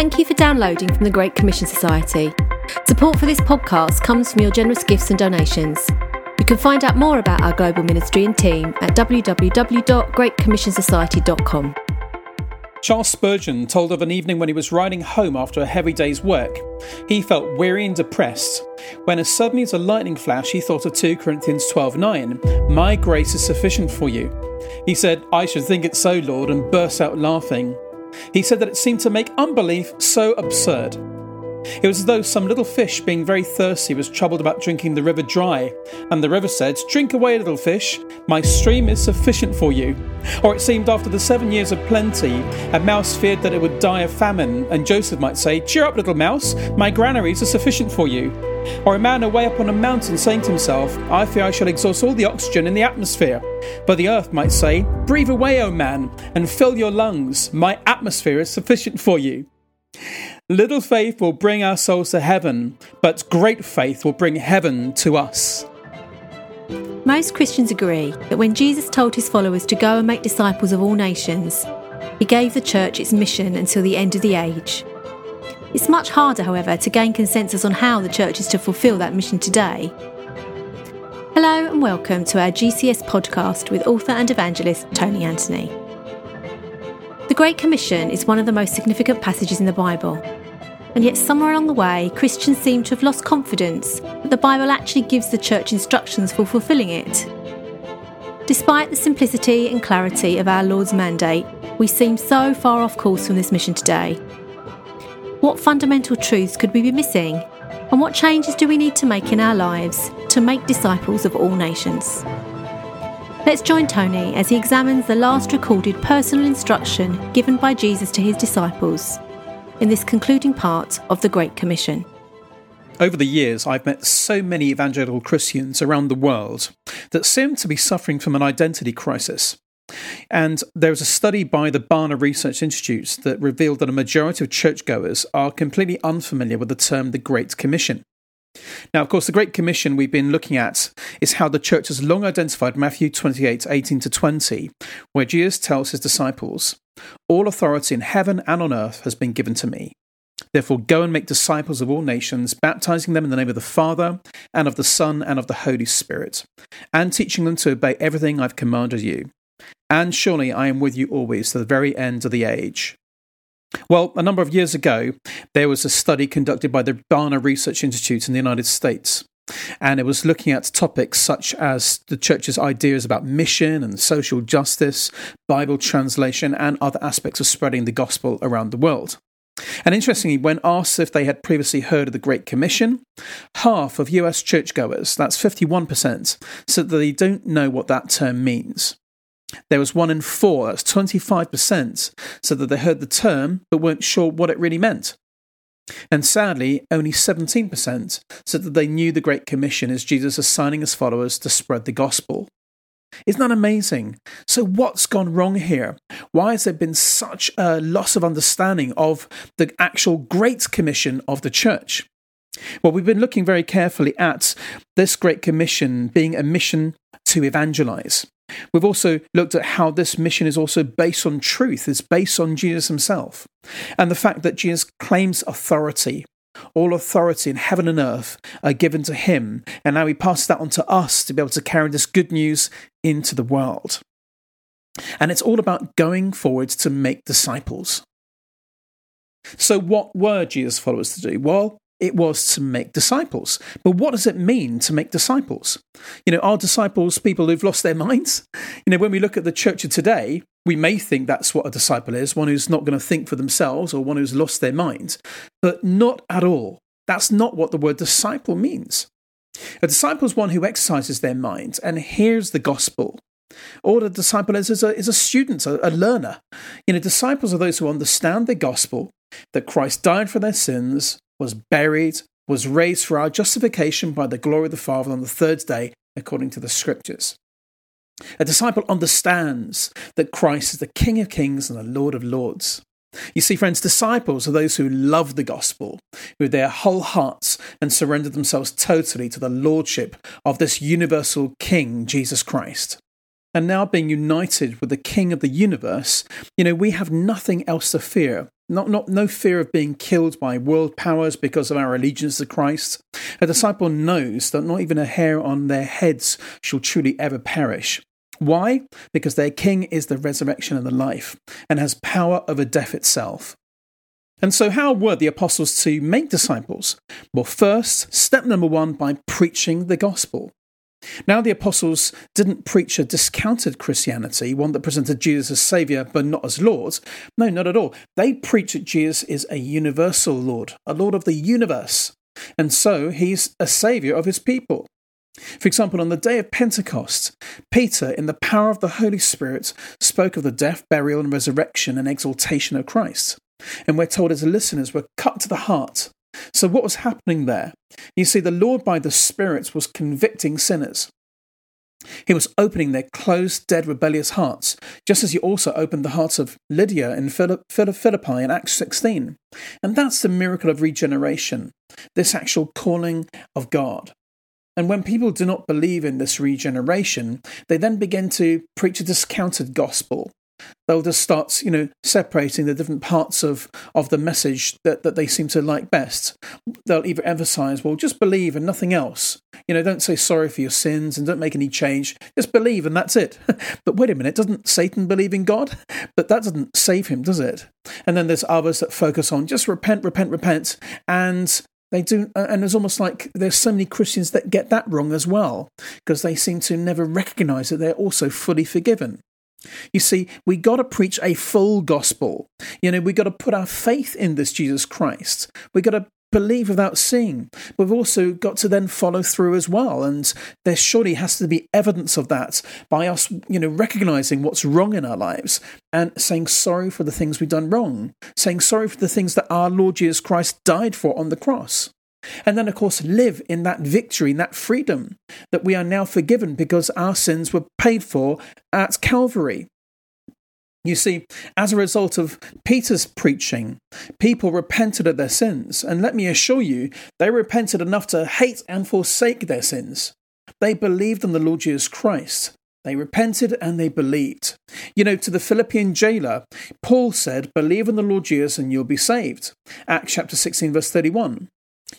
Thank you for downloading from the Great Commission Society. Support for this podcast comes from your generous gifts and donations. You can find out more about our global ministry and team at www.greatcommissionsociety.com. Charles Spurgeon told of an evening when he was riding home after a heavy day's work. He felt weary and depressed when, as suddenly as a lightning flash, he thought of 2 Corinthians 12:9, "My grace is sufficient for you." He said, "I should think it so, Lord," and burst out laughing. He said that it seemed to make unbelief so absurd. It was as though some little fish, being very thirsty, was troubled about drinking the river dry, and the river said, Drink away, little fish, my stream is sufficient for you. Or it seemed after the seven years of plenty, a mouse feared that it would die of famine, and Joseph might say, Cheer up, little mouse, my granaries are sufficient for you. Or a man away up on a mountain saying to himself, I fear I shall exhaust all the oxygen in the atmosphere. But the earth might say, Breathe away, O man, and fill your lungs, my atmosphere is sufficient for you. Little faith will bring our souls to heaven, but great faith will bring heaven to us. Most Christians agree that when Jesus told his followers to go and make disciples of all nations, he gave the church its mission until the end of the age. It's much harder, however, to gain consensus on how the church is to fulfil that mission today. Hello and welcome to our GCS podcast with author and evangelist Tony Anthony. The Great Commission is one of the most significant passages in the Bible and yet, somewhere along the way, Christians seem to have lost confidence that the Bible actually gives the church instructions for fulfilling it. Despite the simplicity and clarity of our Lord's mandate, we seem so far off course from this mission today. What fundamental truths could we be missing? And what changes do we need to make in our lives to make disciples of all nations? Let's join Tony as he examines the last recorded personal instruction given by Jesus to his disciples in this concluding part of the Great Commission. Over the years, I've met so many evangelical Christians around the world that seem to be suffering from an identity crisis. And there was a study by the Barna Research Institute that revealed that a majority of churchgoers are completely unfamiliar with the term the Great Commission. Now, of course, the Great Commission we've been looking at is how the church has long identified Matthew 28 18 to 20, where Jesus tells his disciples, All authority in heaven and on earth has been given to me. Therefore, go and make disciples of all nations, baptizing them in the name of the Father, and of the Son, and of the Holy Spirit, and teaching them to obey everything I've commanded you. And surely I am with you always to the very end of the age. Well, a number of years ago, there was a study conducted by the Barna Research Institute in the United States. And it was looking at topics such as the church's ideas about mission and social justice, Bible translation, and other aspects of spreading the gospel around the world. And interestingly, when asked if they had previously heard of the Great Commission, half of US churchgoers, that's 51%, said that they don't know what that term means. There was one in four, that's 25%, said that they heard the term but weren't sure what it really meant. And sadly, only 17% said that they knew the Great Commission as Jesus assigning his followers to spread the gospel. Isn't that amazing? So, what's gone wrong here? Why has there been such a loss of understanding of the actual Great Commission of the church? Well, we've been looking very carefully at this Great Commission being a mission to evangelize. We've also looked at how this mission is also based on truth, it's based on Jesus himself, and the fact that Jesus claims authority. All authority in heaven and earth are given to him, and now he passes that on to us to be able to carry this good news into the world. And it's all about going forward to make disciples. So, what were Jesus' followers to do? Well, it was to make disciples. But what does it mean to make disciples? You know, are disciples people who've lost their minds? You know, when we look at the church of today, we may think that's what a disciple is one who's not going to think for themselves or one who's lost their minds, but not at all. That's not what the word disciple means. A disciple is one who exercises their mind and hears the gospel. Or a disciple is, is, a, is a student, a, a learner. You know, disciples are those who understand the gospel, that Christ died for their sins, was buried, was raised for our justification by the glory of the Father on the third day, according to the Scriptures. A disciple understands that Christ is the King of kings and the Lord of lords. You see, friends, disciples are those who love the gospel with their whole hearts and surrender themselves totally to the lordship of this universal King, Jesus Christ. And now, being united with the King of the universe, you know, we have nothing else to fear not, not no fear of being killed by world powers because of our allegiance to Christ. A disciple knows that not even a hair on their heads shall truly ever perish. Why? Because their king is the resurrection and the life, and has power over death itself. And so, how were the apostles to make disciples? Well, first, step number one, by preaching the gospel. Now, the apostles didn't preach a discounted Christianity, one that presented Jesus as Saviour but not as Lord. No, not at all. They preached that Jesus is a universal Lord, a Lord of the universe. And so, he's a Saviour of his people. For example, on the day of Pentecost, Peter, in the power of the Holy Spirit, spoke of the death, burial, and resurrection and exaltation of Christ. And we're told his listeners were cut to the heart. So, what was happening there? You see, the Lord by the Spirit was convicting sinners. He was opening their closed, dead, rebellious hearts, just as he also opened the hearts of Lydia in Philippi in Acts 16. And that's the miracle of regeneration, this actual calling of God. And when people do not believe in this regeneration, they then begin to preach a discounted gospel, they'll just start, you know, separating the different parts of, of the message that, that they seem to like best. They'll either emphasize, well, just believe and nothing else. You know, don't say sorry for your sins and don't make any change. Just believe and that's it. but wait a minute, doesn't Satan believe in God? But that doesn't save him, does it? And then there's others that focus on just repent, repent, repent. And they do, and it's almost like there's so many Christians that get that wrong as well, because they seem to never recognize that they're also fully forgiven. You see, we got to preach a full gospel. You know, we got to put our faith in this Jesus Christ. We got to believe without seeing. We've also got to then follow through as well. And there surely has to be evidence of that by us, you know, recognizing what's wrong in our lives and saying sorry for the things we've done wrong, saying sorry for the things that our Lord Jesus Christ died for on the cross. And then, of course, live in that victory, in that freedom that we are now forgiven because our sins were paid for at Calvary. You see, as a result of Peter's preaching, people repented of their sins. And let me assure you, they repented enough to hate and forsake their sins. They believed in the Lord Jesus Christ. They repented and they believed. You know, to the Philippian jailer, Paul said, Believe in the Lord Jesus and you'll be saved. Acts chapter 16, verse 31.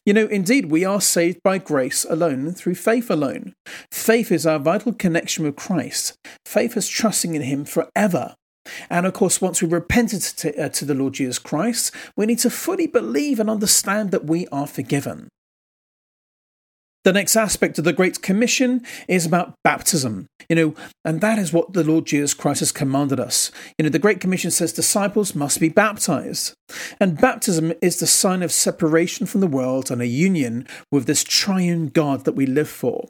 You know, indeed, we are saved by grace alone, through faith alone. Faith is our vital connection with Christ. Faith is trusting in Him forever. And of course, once we've repented to, uh, to the Lord Jesus Christ, we need to fully believe and understand that we are forgiven. The next aspect of the Great Commission is about baptism, you know, and that is what the Lord Jesus Christ has commanded us. You know, the Great Commission says disciples must be baptized. And baptism is the sign of separation from the world and a union with this triune God that we live for.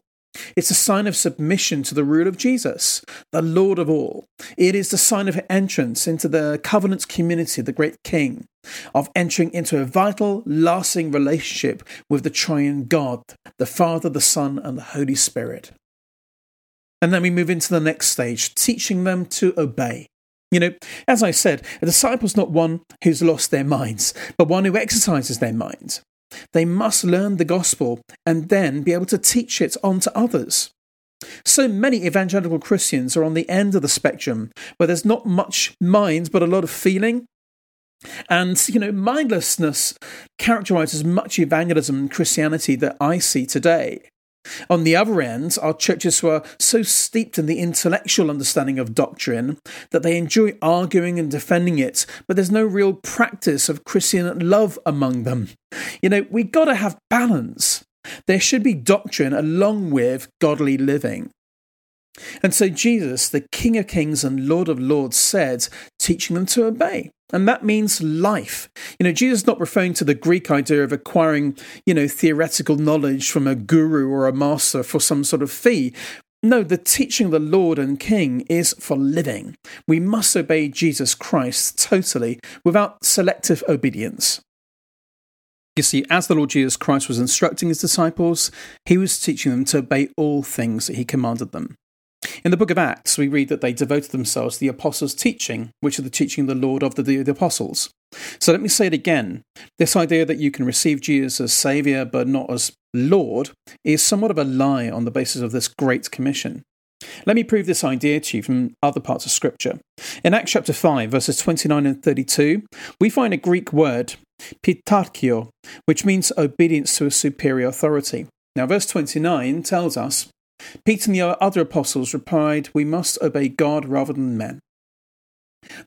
It's a sign of submission to the rule of Jesus, the Lord of all. It is the sign of entrance into the covenant's community, the great King, of entering into a vital, lasting relationship with the triune God, the Father, the Son, and the Holy Spirit. And then we move into the next stage, teaching them to obey. You know, as I said, a disciple's not one who's lost their minds, but one who exercises their minds. They must learn the gospel and then be able to teach it on to others. So many evangelical Christians are on the end of the spectrum where there's not much mind but a lot of feeling. And, you know, mindlessness characterizes much evangelism and Christianity that I see today. On the other end our churches who are so steeped in the intellectual understanding of doctrine that they enjoy arguing and defending it, but there's no real practice of Christian love among them. You know, we got to have balance. There should be doctrine along with godly living. And so Jesus, the King of Kings and Lord of Lords, said, teaching them to obey. And that means life. You know, Jesus is not referring to the Greek idea of acquiring, you know, theoretical knowledge from a guru or a master for some sort of fee. No, the teaching of the Lord and King is for living. We must obey Jesus Christ totally without selective obedience. You see, as the Lord Jesus Christ was instructing his disciples, he was teaching them to obey all things that he commanded them. In the book of Acts, we read that they devoted themselves to the apostles' teaching, which are the teaching of the Lord of the, the apostles. So let me say it again. This idea that you can receive Jesus as Saviour but not as Lord is somewhat of a lie on the basis of this Great Commission. Let me prove this idea to you from other parts of Scripture. In Acts chapter 5, verses 29 and 32, we find a Greek word, peitharcheo, which means obedience to a superior authority. Now, verse 29 tells us Peter and the other apostles replied, We must obey God rather than men.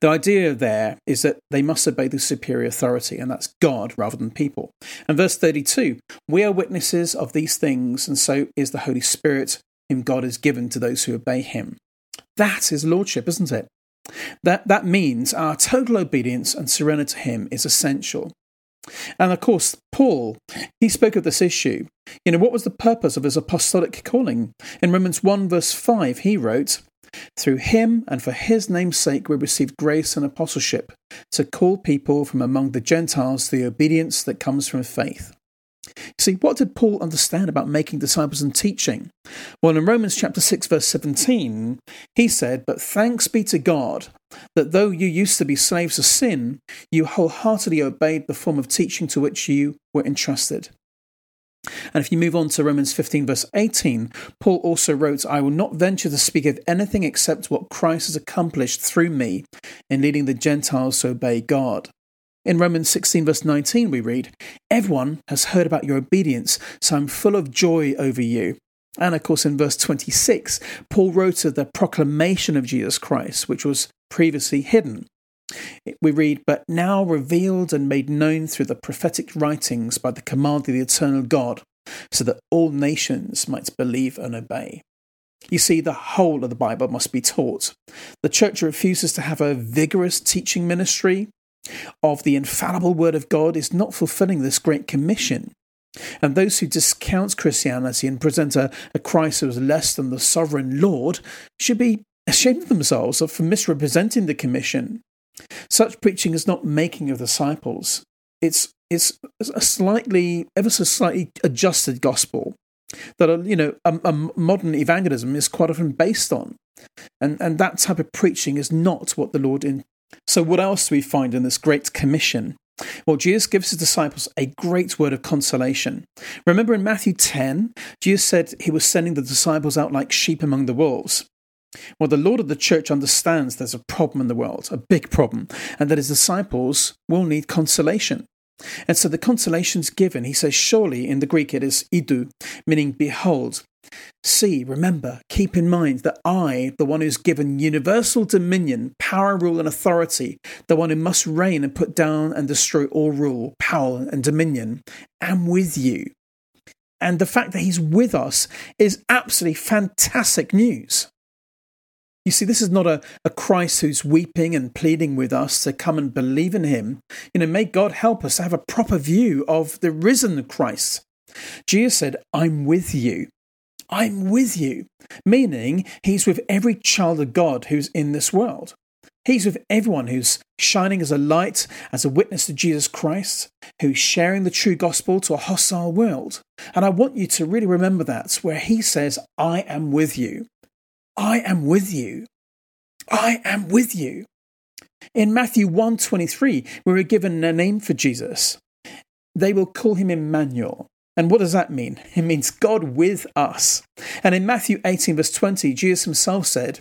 The idea there is that they must obey the superior authority, and that's God rather than people. And verse 32 We are witnesses of these things, and so is the Holy Spirit, whom God has given to those who obey him. That is lordship, isn't it? That, that means our total obedience and surrender to him is essential. And of course, Paul, he spoke of this issue. You know, what was the purpose of his apostolic calling? In Romans 1, verse 5, he wrote, through him and for his name's sake, we received grace and apostleship to call people from among the Gentiles to the obedience that comes from faith. See, what did Paul understand about making disciples and teaching? Well, in Romans chapter 6, verse 17, he said, But thanks be to God that though you used to be slaves of sin, you wholeheartedly obeyed the form of teaching to which you were entrusted. And if you move on to Romans 15, verse 18, Paul also wrote, I will not venture to speak of anything except what Christ has accomplished through me in leading the Gentiles to obey God. In Romans 16, verse 19, we read, Everyone has heard about your obedience, so I'm full of joy over you. And of course, in verse 26, Paul wrote of the proclamation of Jesus Christ, which was previously hidden. We read, But now revealed and made known through the prophetic writings by the command of the eternal God, so that all nations might believe and obey. You see, the whole of the Bible must be taught. The church refuses to have a vigorous teaching ministry of the infallible Word of God is not fulfilling this great commission. And those who discount Christianity and present a, a Christ who is less than the sovereign Lord should be ashamed of themselves for misrepresenting the commission. Such preaching is not making of disciples. It's it's a slightly, ever so slightly adjusted gospel that a, you know a, a modern evangelism is quite often based on, and and that type of preaching is not what the Lord in. So what else do we find in this great commission? Well, Jesus gives his disciples a great word of consolation. Remember in Matthew 10, Jesus said he was sending the disciples out like sheep among the wolves. Well, the Lord of the church understands there's a problem in the world, a big problem, and that his disciples will need consolation. And so the consolation's given. He says, surely in the Greek it is idou, meaning behold. See, remember, keep in mind that I, the one who's given universal dominion, power, rule, and authority, the one who must reign and put down and destroy all rule, power, and dominion, am with you. And the fact that he's with us is absolutely fantastic news. You see, this is not a, a Christ who's weeping and pleading with us to come and believe in him. You know, may God help us to have a proper view of the risen Christ. Jesus said, I'm with you. I'm with you, meaning he's with every child of God who's in this world. He's with everyone who's shining as a light, as a witness to Jesus Christ, who's sharing the true gospel to a hostile world. And I want you to really remember that, where he says, I am with you. I am with you. I am with you. In Matthew 1:23, we were given a name for Jesus. They will call him Emmanuel. And what does that mean? It means God with us. And in Matthew 18, verse 20, Jesus himself said,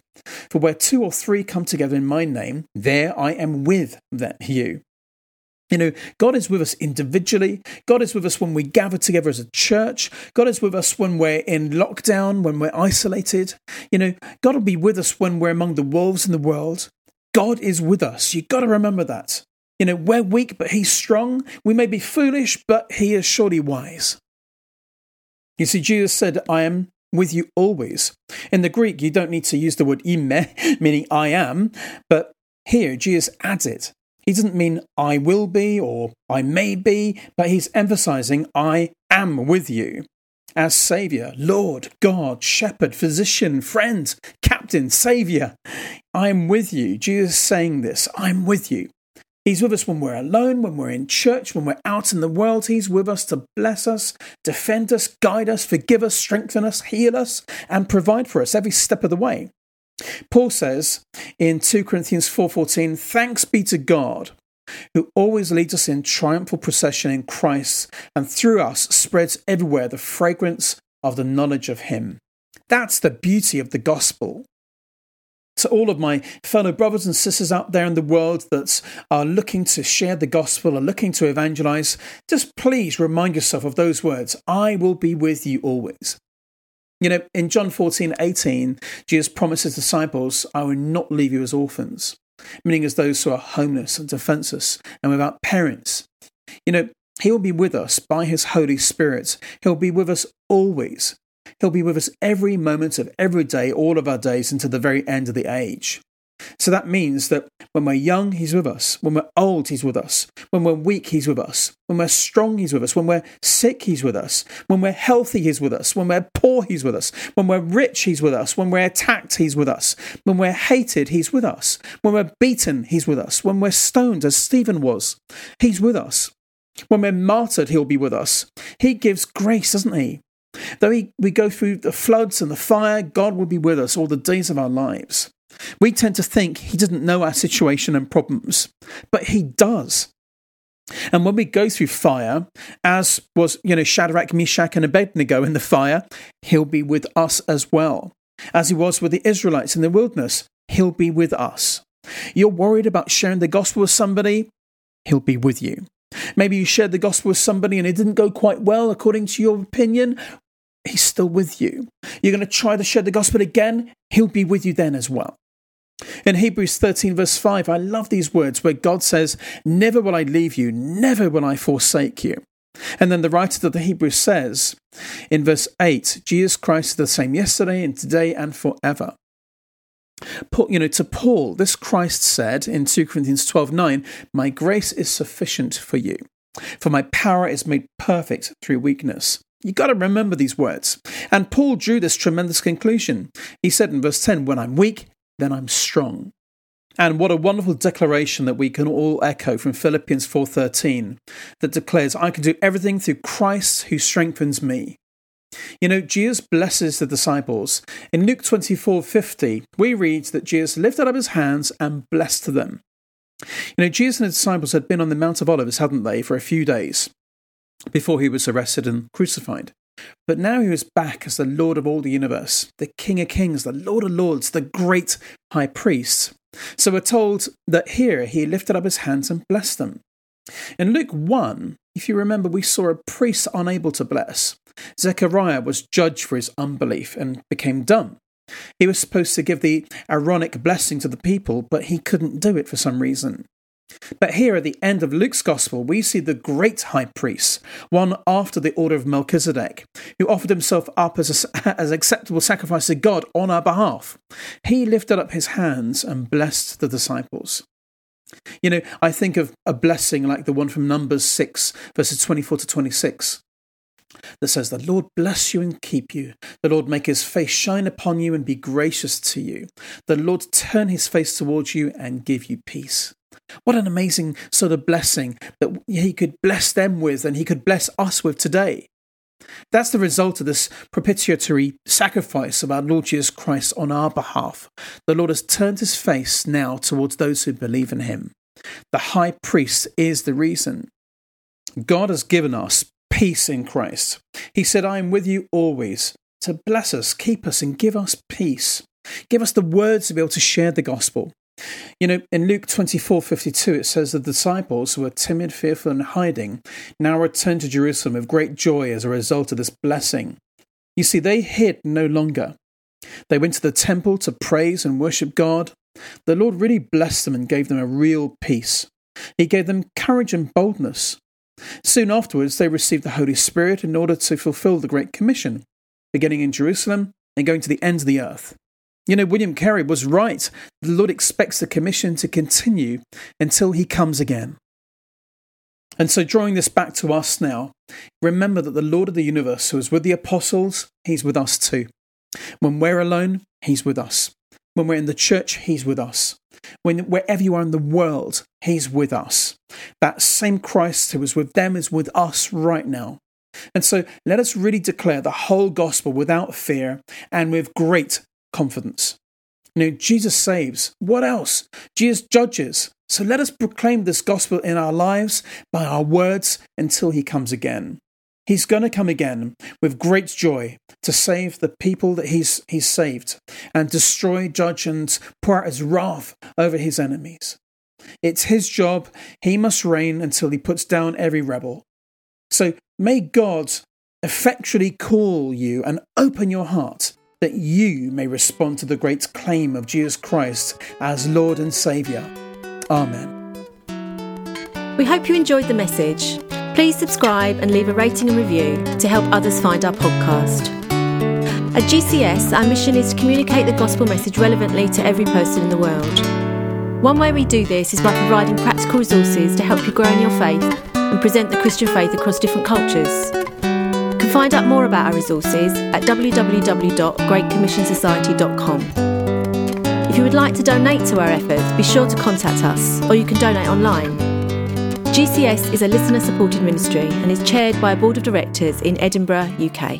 For where two or three come together in my name, there I am with them, you. You know, God is with us individually. God is with us when we gather together as a church. God is with us when we're in lockdown, when we're isolated. You know, God will be with us when we're among the wolves in the world. God is with us. You've got to remember that. You know, we're weak, but He's strong. We may be foolish, but He is surely wise. You see, Jesus said, I am with you always. In the Greek, you don't need to use the word eimi, meaning I am, but here Jesus adds it. He doesn't mean I will be or I may be, but he's emphasizing I am with you as Saviour, Lord, God, Shepherd, Physician, Friend, Captain, Saviour. I'm with you. Jesus saying this I'm with you. He's with us when we're alone, when we're in church, when we're out in the world. He's with us to bless us, defend us, guide us, forgive us, strengthen us, heal us, and provide for us every step of the way. Paul says in 2 Corinthians 4:14, "Thanks be to God who always leads us in triumphal procession in Christ and through us spreads everywhere the fragrance of the knowledge of him." That's the beauty of the gospel. To all of my fellow brothers and sisters out there in the world that are looking to share the gospel, are looking to evangelize, just please remind yourself of those words I will be with you always. You know, in John 14, 18, Jesus promises disciples, I will not leave you as orphans, meaning as those who are homeless and defenseless and without parents. You know, He will be with us by His Holy Spirit. He'll be with us always. He'll be with us every moment of every day, all of our days, until the very end of the age. So that means that when we're young, He's with us. When we're old, He's with us. When we're weak, He's with us. When we're strong, He's with us. When we're sick, He's with us. When we're healthy, He's with us. When we're poor, He's with us. When we're rich, He's with us. When we're attacked, He's with us. When we're hated, He's with us. When we're beaten, He's with us. When we're stoned, as Stephen was, He's with us. When we're martyred, He'll be with us. He gives grace, doesn't He? Though we go through the floods and the fire, God will be with us all the days of our lives. We tend to think he doesn't know our situation and problems, but he does. And when we go through fire, as was, you know, Shadrach, Meshach, and Abednego in the fire, he'll be with us as well. As he was with the Israelites in the wilderness, he'll be with us. You're worried about sharing the gospel with somebody, he'll be with you. Maybe you shared the gospel with somebody and it didn't go quite well according to your opinion. He's still with you. You're going to try to share the gospel again, he'll be with you then as well. In Hebrews 13, verse 5, I love these words where God says, Never will I leave you, never will I forsake you. And then the writer of the Hebrews says in verse 8, Jesus Christ is the same yesterday and today and forever. Paul, you know, to Paul, this Christ said in 2 Corinthians 12 9, My grace is sufficient for you, for my power is made perfect through weakness. You've got to remember these words. And Paul drew this tremendous conclusion. He said in verse 10, When I'm weak, then I'm strong. And what a wonderful declaration that we can all echo from Philippians 4:13 that declares I can do everything through Christ who strengthens me. You know, Jesus blesses the disciples. In Luke 24:50, we read that Jesus lifted up his hands and blessed them. You know, Jesus and his disciples had been on the Mount of Olives, hadn't they, for a few days before he was arrested and crucified. But now he was back as the Lord of all the universe, the King of kings, the Lord of lords, the great high priest. So we're told that here he lifted up his hands and blessed them. In Luke 1, if you remember, we saw a priest unable to bless. Zechariah was judged for his unbelief and became dumb. He was supposed to give the Aaronic blessing to the people, but he couldn't do it for some reason. But here at the end of Luke's Gospel, we see the great high priest, one after the order of Melchizedek, who offered himself up as, as acceptable sacrifice to God on our behalf. He lifted up his hands and blessed the disciples. You know, I think of a blessing like the one from Numbers 6, verses 24 to 26 that says, The Lord bless you and keep you. The Lord make his face shine upon you and be gracious to you. The Lord turn his face towards you and give you peace. What an amazing sort of blessing that he could bless them with and he could bless us with today. That's the result of this propitiatory sacrifice of our Lord Jesus Christ on our behalf. The Lord has turned his face now towards those who believe in him. The high priest is the reason. God has given us peace in Christ. He said, I am with you always to bless us, keep us, and give us peace. Give us the words to be able to share the gospel. You know, in Luke 24 52, it says the disciples who were timid, fearful, and hiding now return to Jerusalem with great joy as a result of this blessing. You see, they hid no longer. They went to the temple to praise and worship God. The Lord really blessed them and gave them a real peace. He gave them courage and boldness. Soon afterwards, they received the Holy Spirit in order to fulfill the Great Commission, beginning in Jerusalem and going to the ends of the earth. You know, William Carey was right. The Lord expects the commission to continue until he comes again. And so, drawing this back to us now, remember that the Lord of the universe, who was with the apostles, he's with us too. When we're alone, he's with us. When we're in the church, he's with us. When wherever you are in the world, he's with us. That same Christ who was with them is with us right now. And so let us really declare the whole gospel without fear and with great confidence. You know, Jesus saves. What else? Jesus judges. So let us proclaim this gospel in our lives by our words until he comes again. He's going to come again with great joy to save the people that he's, he's saved and destroy, judge, and pour out his wrath over his enemies. It's his job. He must reign until he puts down every rebel. So may God effectually call you and open your heart that you may respond to the great claim of Jesus Christ as Lord and Saviour. Amen. We hope you enjoyed the message. Please subscribe and leave a rating and review to help others find our podcast. At GCS, our mission is to communicate the gospel message relevantly to every person in the world. One way we do this is by providing practical resources to help you grow in your faith and present the Christian faith across different cultures. Can find out more about our resources at www.greatcommissionsociety.com. If you would like to donate to our efforts, be sure to contact us, or you can donate online. GCS is a listener supported ministry and is chaired by a board of directors in Edinburgh, UK.